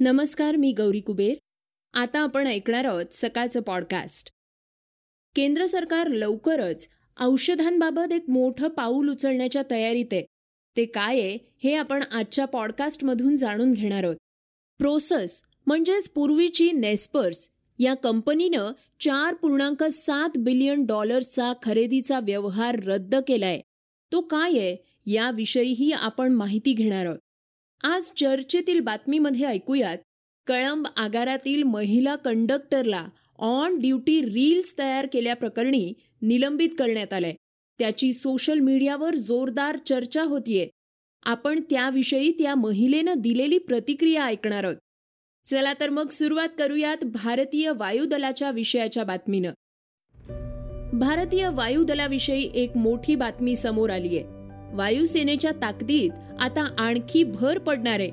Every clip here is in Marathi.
नमस्कार मी गौरी कुबेर. आता आपण ऐकणार आहोत सकाळचं पॉडकास्ट केंद्र सरकार लवकरच औषधांबाबत एक मोठं पाऊल उचलण्याच्या तयारीत आहे. ते काय आहे हे आपण आजच्या पॉडकास्टमधून जाणून घेणार आहोत. प्रोसेस म्हणजेच पूर्वीची नेस्पर्स या कंपनीनं चार पूर्णांक सात बिलियन डॉलर्सचा खरेदीचा व्यवहार रद्द केलाय. तो काय आहे याविषयीही आपण माहिती घेणार आहोत. आज चर्चेतील बातमीमध्ये ऐकूयात. कळंब आगारातील महिला कंडक्टरला ऑन ड्युटी रील्स तयार केल्याप्रकरणी निलंबित करण्यात आलंय. त्याची सोशल मीडियावर जोरदार चर्चा होतीये. आपण त्याविषयी त्या महिलेनं दिलेली प्रतिक्रिया ऐकणार आहोत. चला तर मग सुरुवात करूयात भारतीय वायुदलाच्या विषयाच्या बातमीनं. भारतीय वायुदलाविषयी एक मोठी बातमी समोर आलीय. वायुसेनेच्या ताकदीत आता आणखी भर पडणार आहे.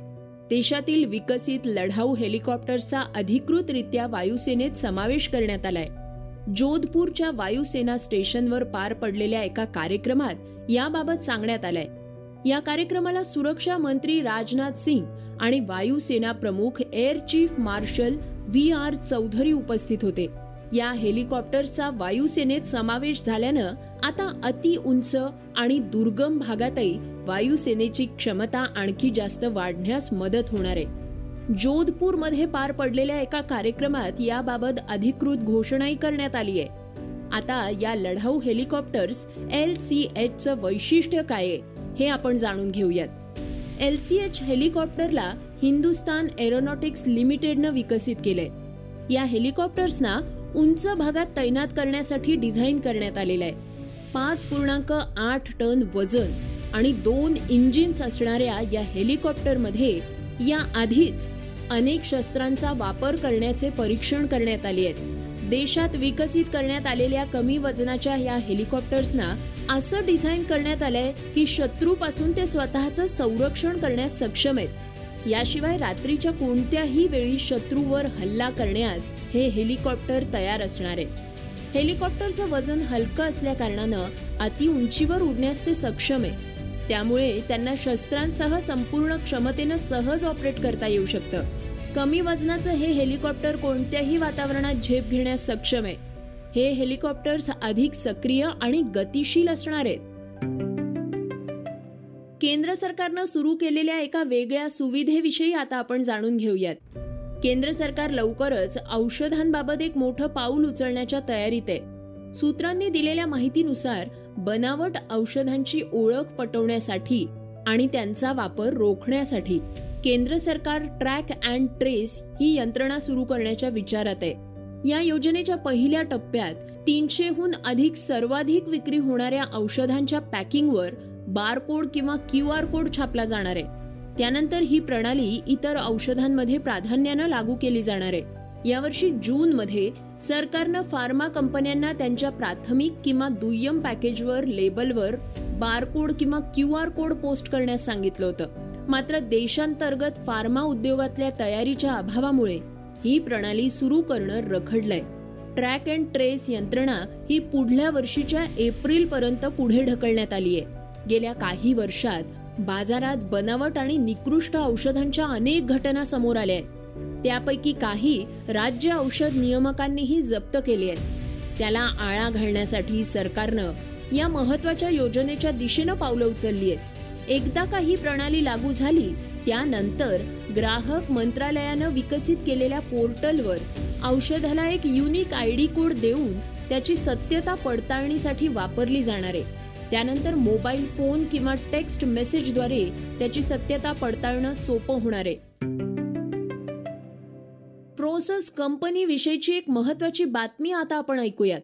देशातील विकसित लढाऊ हेलिकॉप्टर्सचा अधिकृतरित्या वायुसेनेत समावेश करण्यात आलाय. जोधपूरच्या वायुसेना स्टेशनवर पार पडलेल्या एका कार्यक्रमात याबाबत सांगण्यात आलंय. या कार्यक्रमाला सुरक्षा मंत्री राजनाथ सिंग आणि वायुसेना प्रमुख air chief marshal V R Chaudhari उपस्थित होते. या हेलिकॉप्टरचा वायुसेनेत समावेश झाल्यानं आता अति उंच आणि दुर्गम भागातही वायुसेनेची क्षमता आणखी जास्त वाढण्यास मदत होणार आहे. जोधपूरमध्ये पार पडलेल्या एका कार्यक्रमात याबाबत अधिकृत घोषणाही करण्यात आली आहे. आता या लढाऊ हेलिकॉप्टर्स एल सी एचचं वैशिष्ट्य काय आहे हे आपण जाणून घेऊयात. एल सी एच हेलिकॉप्टरला हिंदुस्तान एरोनॉटिक्स लिमिटेडनं विकसित केलंय. या हेलिकॉप्टर्सना उंच भागात तैनात करण्यासाठी डिझाईन करण्यात आलेलं आहे. पाच पूर्णांक आठ टन वजन आणि दोन इंजिन्स असणाऱ्या या हेलिकॉप्टरमध्ये या आधीच अनेक शस्त्रांचा वापर करण्याचे परीक्षण करण्यात आले आहेत. देशात विकसित करण्यात आलेल्या कमी वजनाच्या या हेलिकॉप्टर्सना असं डिझाईन करण्यात आलंय की शत्रूपासून ते स्वतःचं संरक्षण करण्यास सक्षम आहेत. याशिवाय रात्रीच्या कोणत्याही वेळी शत्रूवर हल्ला करण्यास हे हेलिकॉप्टर तयार असणार आहे हेलिकॉप्टरचं वजन हलकं असल्या कारणानं अति उंचीवर उडण्यास ते सक्षम आहे. त्यामुळे त्यांना शस्त्रांसह संपूर्ण क्षमतेनं सहज ऑपरेट करता येऊ शकतं. कमी वजनाचं हे हेलिकॉप्टर कोणत्याही वातावरणात झेप घेण्यास सक्षम आहे. हे हेलिकॉप्टर्स अधिक सक्रिय आणि गतिशील असणार आहेत. केंद्र सरकारनं सुरू केलेल्या एका वेगळ्या सुविधेविषयी आता आपण जाणून घेऊयात. केंद्र सरकार लवकरच औषधांबाबत एक मोठं पाऊल उचलण्याच्या तयारीत आहे. सूत्रांनी दिलेल्या माहितीनुसार बनावट औषधांची ओळख पटवण्यासाठी आणि त्यांचा वापर रोखण्यासाठी केंद्र सरकार ट्रॅक अँड ट्रेस ही यंत्रणा सुरू करण्याच्या विचारात आहे. या योजनेच्या पहिल्या टप्प्यात तीनशेहून अधिक सर्वाधिक विक्री होणाऱ्या औषधांच्या पॅकिंगवर बारकोड किंवा क्यू आर कोड छापला जाणार आहे. त्यानंतर ही प्रणाली इतर औषधांमध्ये प्राधान्यानं लागू केली जाणार आहे. यावर्षी जूनमध्ये सरकारनं फार्मा कंपन्यांना त्यांच्या प्राथमिक किंवा दुय्यम पॅकेजवर लेबलवर बारकोड किंवा क्यू आर कोड पोस्ट करण्यास सांगितलं होतं. मात्र देशांतर्गत फार्मा उद्योगातल्या तयारीच्या अभावामुळे ही प्रणाली सुरू करणं रखडलंय. ट्रॅक अँड ट्रेस यंत्रणा ही पुढल्या वर्षीच्या एप्रिल पर्यंत पुढे ढकलण्यात आली आहे गेल्या काही वर्षात बाजारात बनावट आणि निकृष्ट औषधांच्या अनेक घटना समोर आल्या आहेत. त्यापैकी काही राज्य औषध नियमकांनीही जप्त केले आहेत. त्याला आळा घालण्यासाठी सरकारनं या महत्त्वाच्या योजनेच्या दिशेनं पावलं उचलली आहेत. एकदा का ही प्रणाली लागू झाली त्यानंतर ग्राहक मंत्रालयानं विकसित केलेल्या पोर्टलवर औषधाला एक युनिक आय डी कोड देऊन त्याची सत्यता पडताळणीसाठी वापरली जाणार आहे. त्यानंतर मोबाईल फोन किंवा टेक्स्ट मेसेजद्वारे त्याची सत्यता पडताळणं सोपं होणार आहे. प्रोसेस कंपनी विषयीची एक महत्वाची बातमी आता आपण ऐकूयात.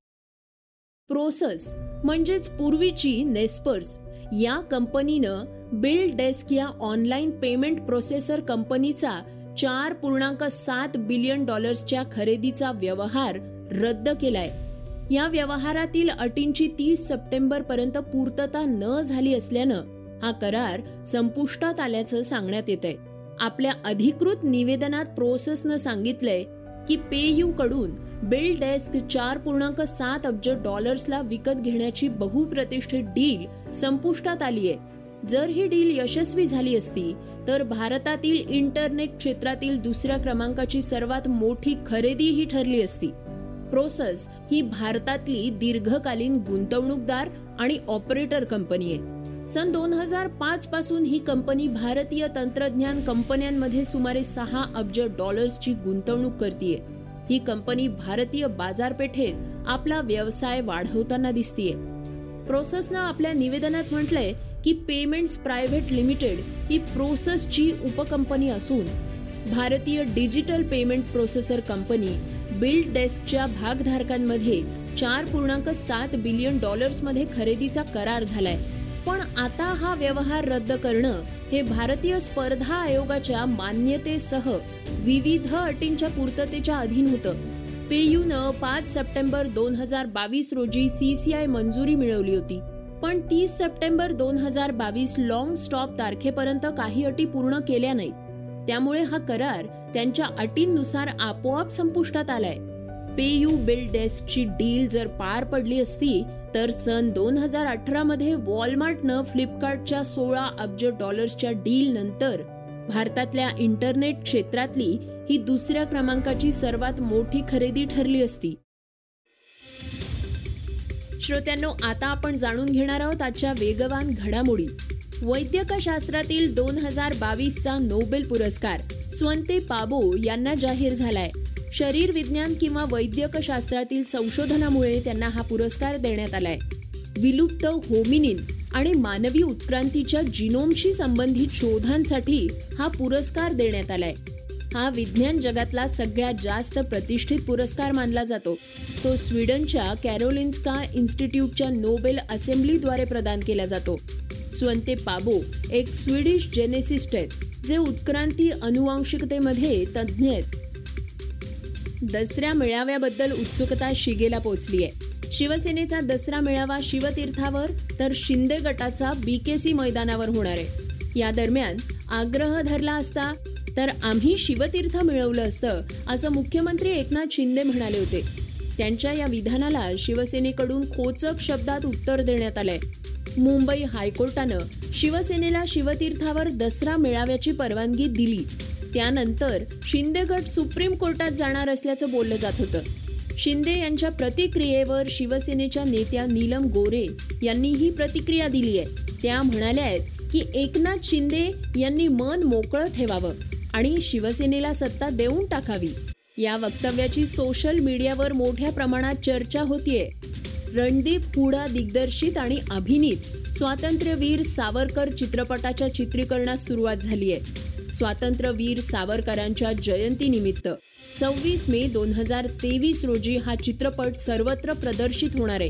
प्रोसेस म्हणजेच पूर्वीची नेस्पर्स या कंपनीनं बिल डेस्क या ऑनलाईन पेमेंट प्रोसेसर कंपनीचा चार पूर्णांक सात बिलियन डॉलर्सच्या खरेदीचा व्यवहार रद्द केलाय. या व्यवहारातील अटींची तीस सप्टेंबर पर्यंत पूर्तता न झाली असल्यानं हा करार संपुष्टात आल्याचं सांगण्यात येत आहे आपल्या अधिकृत निवेदनात प्रोसेसनं सांगितलंय की पेयू कडून बिल डेस्क चार पूर्णांक सात अब्ज डॉलर्सला विकत घेण्याची बहुप्रतिष्ठित डील संपुष्टात आली आहे जर ही डील यशस्वी झाली असती तर भारतातील इंटरनेट क्षेत्रातील दुसऱ्या क्रमांकाची सर्वात मोठी खरेदी ही ठरली असती. प्रोसेस ही भारतातली दीर्घकालीन गुंतवणूकदार आणि ऑपरेटर कंपनी आहे. सन दोन हजार पाच पासून ही कंपनी भारतीय तंत्रज्ञान कंपन्यांमध्ये सुमारे सहा अब्ज डॉलर्सची गुंतवणूक करते ही कंपनी भारतीय बाजारपेठेत आपला व्यवसाय वाढवताना दिसतीये. प्रोसेसनं आपल्या निवेदनात म्हटलंय की पेमेंट्स प्रायव्हेट लिमिटेड ही प्रोसेसची उपकंपनी असून भारतीय digital payment processor company Bill डेस्कच्या भागधारकांमध्ये चार पूर्णांक सात बिलियन डॉलर्समध्ये खरेदीचा करार झालाय. पण आता हा व्यवहार रद्द करणं हे भारतीय स्पर्धा आयोगाच्या मान्यतेसह विविध अटींच्या पूर्ततेच्या अधीन होतं. पेयूनं पाच सप्टेंबर दोन हजार बावीस रोजी सी सी आय मंजुरी मिळवली होती. पण तीस सप्टेंबर दोन हजार बावीस लॉंग स्टॉप तारखेपर्यंत काही अटी पूर्ण केल्या नाहीत. त्यामुळे हा करार त्यांच्या अटींनुसार आपोआप संपुष्टात आलाय. पेयू बिल डेस्कची डील जर पार पडली असती तर सन दोन हजार अठरा मध्ये वॉलमार्टनं फ्लिपकार्टच्या सोळा अब्ज डॉलर्सच्या डील नंतर भारतातल्या इंटरनेट क्षेत्रातली ही दुसऱ्या क्रमांकाची सर्वात मोठी खरेदी ठरली असती. श्रोत्यांनो आता आपण जाणून घेणार आहोत आजच्या वेगवान घडामोडी. वैद्यकशास्त्रातील दोन हजार बावीसचा नोबेल पुरस्कार स्वंते पाबो यांना जाहीर झालाय. शरीर विज्ञान किंवा वैद्यकशास्त्रातील संशोधनामुळे त्यांना हा पुरस्कार देण्यात आलाय. विलुप्त होमिनिन आणि मानवी उत्क्रांतीच्या जिनोमशी संबंधित शोधांसाठी हा पुरस्कार देण्यात आलाय. हा विज्ञान जगातला सगळ्यात जास्त प्रतिष्ठित पुरस्कार मानला जातो. तो स्वीडनच्या कॅरोलिन्स्का इन्स्टिट्यूटच्या नोबेल असेंब्लीद्वारे प्रदान केला जातो. स्वंते पाबो एक स्वीडिश जेनेसिस्ट आहेत जे उत्क्रांती अनुवांशिकतेमध्ये तज्ज्ञ आहेत. दसऱ्या मेळाव्याबद्दल उत्सुकता शिगेला पोहोचली आहे. शिवसेनेचा दसरा मेळावा शिवतीर्थावर तर शिंदे गटाचा बीकेसी मैदानावर होणार आहे. या दरम्यान आग्रह धरला असता तर आम्ही शिवतीर्थ मिळवलं असतं असं मुख्यमंत्री एकनाथ शिंदे म्हणाले होते. त्यांच्या या विधानाला शिवसेनेकडून खोचक शब्दात उत्तर देण्यात आलंय. मुंबई हायकोर्टानं शिवसेनेला शिवतीर्थावर दसरा मेळाव्याची परवानगी दिली. त्यानंतर शिंदे गट सुप्रीम कोर्टात जाणार असल्याचं बोललं जात होतं. शिंदे यांच्या प्रतिक्रियेवर शिवसेनेच्या नेत्या नीलम गोरे यांनी ही प्रतिक्रिया दिली आहे. त्या म्हणाल्या आहेत की एकनाथ शिंदे यांनी मन मोकळं ठेवावं आणि शिवसेनेला सत्ता देऊन टाकावी. या वक्तव्याची सोशल मीडियावर मोठ्या प्रमाणात चर्चा होतीये. रणदीप हुडा दिग्दर्शित आणि अभिनीत स्वातंत्र्यवीर सावरकर चित्रपटाच्या चित्रीकरणास सुरुवात झाली आहे. स्वातंत्र्यवीर सावरकरांच्या जयंतीनिमित्त सव्वीस मे दोन हजार तेवीस रोजी हा चित्रपट सर्वत्र प्रदर्शित होणार आहे.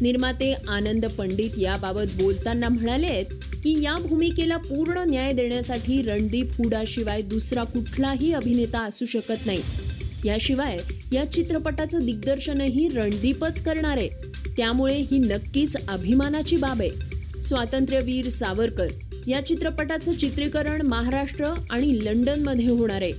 निर्माते आनंद पंडित याबाबत बोलताना म्हणाले आहेत की या भूमिकेला पूर्ण न्याय देण्यासाठी रणदीप हुडाशिवाय दुसरा कुठलाही अभिनेता असू शकत नाही. याशिवाय या चित्रपटाचं दिग्दर्शनही रणदीपच करणार आहे. त्यामुळे ही नक्कीच अभिमानाची बाब आहे. स्वातंत्र्यवीर सावरकर या चित्रपटाचं चित्रीकरण महाराष्ट्र आणि लंडनमध्ये होणार आहे.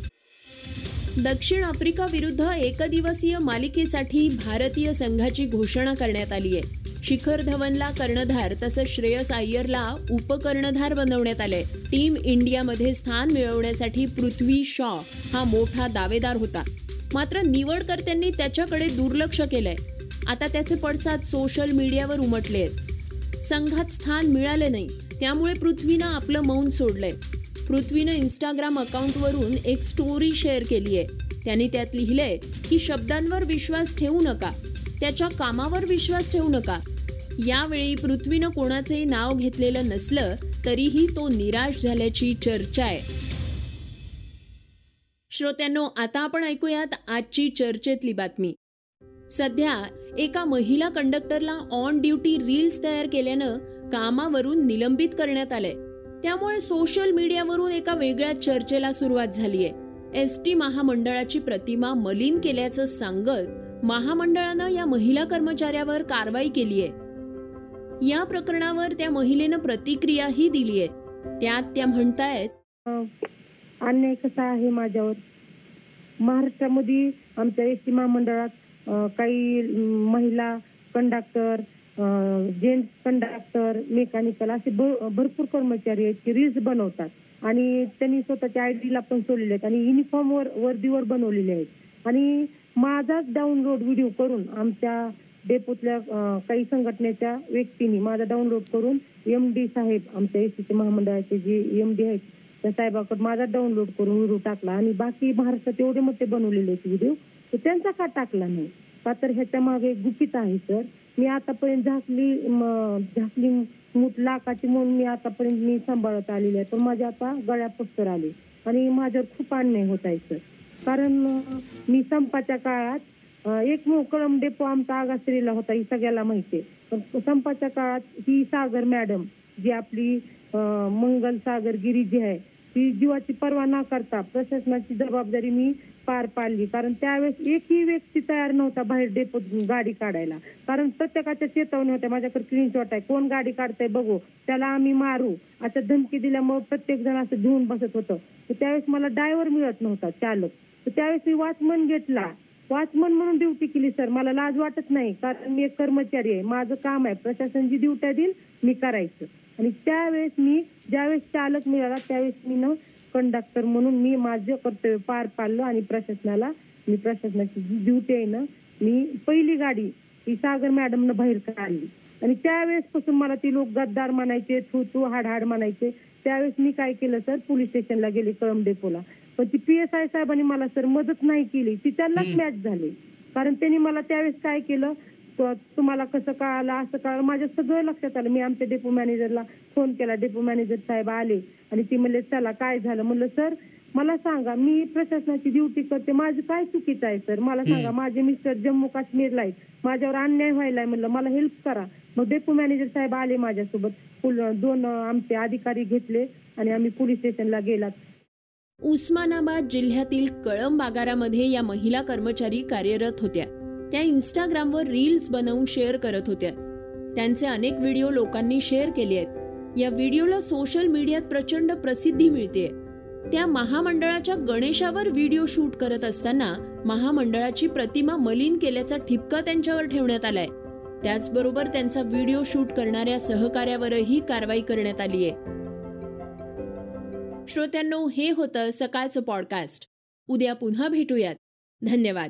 दक्षिण आफ्रिका विरुद्ध एकदिवसीय मालिकेसाठी भारतीय संघाची घोषणा करण्यात आली आहे. शिखर धवनला कर्णधार तसंच श्रेयस अय्यरला उपकर्णधार बनवण्यात आले टीम इंडियामध्ये स्थान मिळवण्यासाठी पृथ्वी शॉ हा मोठा दावेदार होता. मात्र निवडकर्त्यांनी त्याच्याकडे दुर्लक्ष केलंय. आता त्याचे पडसाद सोशल मीडियावर उमटले आहेत संघात स्थान मिळाले नाही त्यामुळे पृथ्वीनं आपलं मौन सोडलंय. पृथ्वीनं इंस्टाग्राम अकाउंटवरून एक स्टोरी शेअर केली आहे त्यांनी त्यात लिहिलंय की शब्दांवर विश्वास ठेवू नका त्याच्या कामावर विश्वास ठेवू नका. यावेळी पृथ्वीनं कोणाचंही नाव घेतलेलं नसलं तरीही तो निराश झाल्याची चर्चा आहे. श्रोत्यांनो आता आपण ऐकूयात आजची चर्चेतली बातमी. सध्या एका महिला कंडक्टरला ऑन ड्युटी रील्स तयार केल्यानं कामावरून निलंबित करण्यात आलंय. त्यामुळे सोशल मीडियावरून एका वेगळ्या चर्चेला सुरुवात झालीय. एस टी महामंडळाची प्रतिमा मलिन केल्याचं सांगत महामंडळानं या महिला कर्मचाऱ्यावर कारवाई केली आहे या प्रकरणावर त्या महिलेनं प्रतिक्रियाही दिली आहे त्यात त्या म्हणतायत अन्याय कसा आहे माझ्यावर? महाराष्ट्रामध्ये आमच्या एस टी महामंडळात काही महिला कंडक्टर जेंट्स कंडक्टर मेकॅनिकल असे भरपूर कर्मचारी आहेत की रील्स बनवतात. आणि त्यांनी स्वतःच्या आयडीला पण सोडलेले आहेत आणि युनिफॉर्मवर वर्दीवर बनवलेले आहेत. आणि माझाच डाउनलोड व्हिडिओ करून आमच्या डेपोतल्या काही संघटनेच्या व्यक्तींनी माझा डाउनलोड करून एम डी साहेब आमच्या एस महामंडळाचे जे एम डी आहेत त्या साहेबाकडे माझा डाउनलोड करून व्हिडिओ टाकला. आणि बाकी महाराष्ट्रात एवढे मोठे बनवलेले आहेत व्हिडिओ तर त्यांचा का टाकला नाही? का तर ह्याच्या मागे एक गुपित आहे सर? मी आतापर्यंत झाकली झाकली मूठ लाखाची म्हणून मी आतापर्यंत मी सांभाळत आलेली आहे. तर माझ्या आता गळ्या पत्तर आले. आणि माझ्यावर खूप अन्याय होत आहे सर. कारण मी संपाच्या काळात एक मो- कळम डेपो आमचा आगाश्रीला होता ही सगळ्याला माहिती आहे. पण संपाच्या काळात ही सागर मॅडम जी आपली मंगल सागर गिरी जी आहे ती जीवाची पर्वा न करता प्रशासनाची जबाबदारी मी पार पाडली. कारण त्यावेळेस एकही व्यक्ती तयार नव्हता बाहेर डेपो गाडी काढायला. कारण प्रत्येकाच्या चेतवणी होत्या माझ्याकडे स्क्रीनशॉट आहे कोण गाडी काढतंय बघू त्याला आम्ही मारू अशा धमकी दिल्यामुळे प्रत्येक जण असं घेऊन बसत होतं. तर त्यावेळेस मला ड्रायव्हर मिळत नव्हता चालक. तर त्यावेळेस मी वॉचमन घेतला. वॉचमन म्हणून ड्युटी केली सर मला लाज वाटत नाही कारण मी एक कर्मचारी आहे. माझं काम आहे. प्रशासन जी ड्युट्या देईल मी करायचं. आणि त्यावेळेस मी ज्यावेळेस चालक मिळाला त्यावेळेस मी न कंडक्टर म्हणून मी माझं कर्तव्य पार पाडलं आणि प्रशासनाला मी प्रशासनाची जी ड्युटी आहे ना मी पहिली गाडी ही सागर मॅडमनं बाहेर काढली. आणि त्यावेळेस पासून मला ती लोक गद्दार म्हणायचे थू तू हाड हाड म्हणायचे. त्यावेळेस मी काय केलं सर पोलीस स्टेशनला गेले कळम डेपोला पण ती पी एस आय साहेबांनी मला सर मदत नाही केली. ती त्यांनाच मॅच झाली. कारण त्यांनी मला त्यावेळेस काय केलं तुम्हाला कसं कळालं असं कळालं माझ्या सगळं लक्षात आलं. मी आमच्या डेपो मॅनेजरला फोन केला. डेपो मॅनेजर साहेब आले आणि ती म्हणले चला काय झालं? म्हणलं सर मला सांगा मी प्रशासनाची ड्युटी करते. माझं काय चुकीचं आहे सर? मला सांगा माझे मिस्टर जम्मू काश्मीरला आहेत. माझ्यावर अन्याय व्हायलाय म्हणलं मला हेल्प करा. मग डेपो मॅनेजर साहेब आले माझ्यासोबत. पुल- दोन आमचे अधिकारी घेतले आणि आम्ही पोलीस स्टेशनला गेलात. उस्मानाबाद जिल्ह्यातील कळंब आगारामध्ये या महिला कर्मचारी कार्यरत होत्या. त्या इंस्टाग्रामवर रील्स बनवून शेअर करत होत्या. त्यांचे अनेक व्हिडिओ लोकांनी शेअर केले आहेत. या व्हिडिओला सोशल मीडियात प्रचंड प्रसिद्धी मिळते त्या महामंडळाच्या गणेशावर व्हिडिओ शूट करत असताना महामंडळाची प्रतिमा मलिन केल्याचा ठिपका त्यांच्यावर ठेवण्यात आलाय. त्याचबरोबर त्यांचा व्हिडिओ शूट करणाऱ्या सहकार्यावरही कारवाई करण्यात आली आहे. श्रोत्यांनो हे होतं सकाळचं पॉडकास्ट उद्या पुन्हा भेटूयात. धन्यवाद.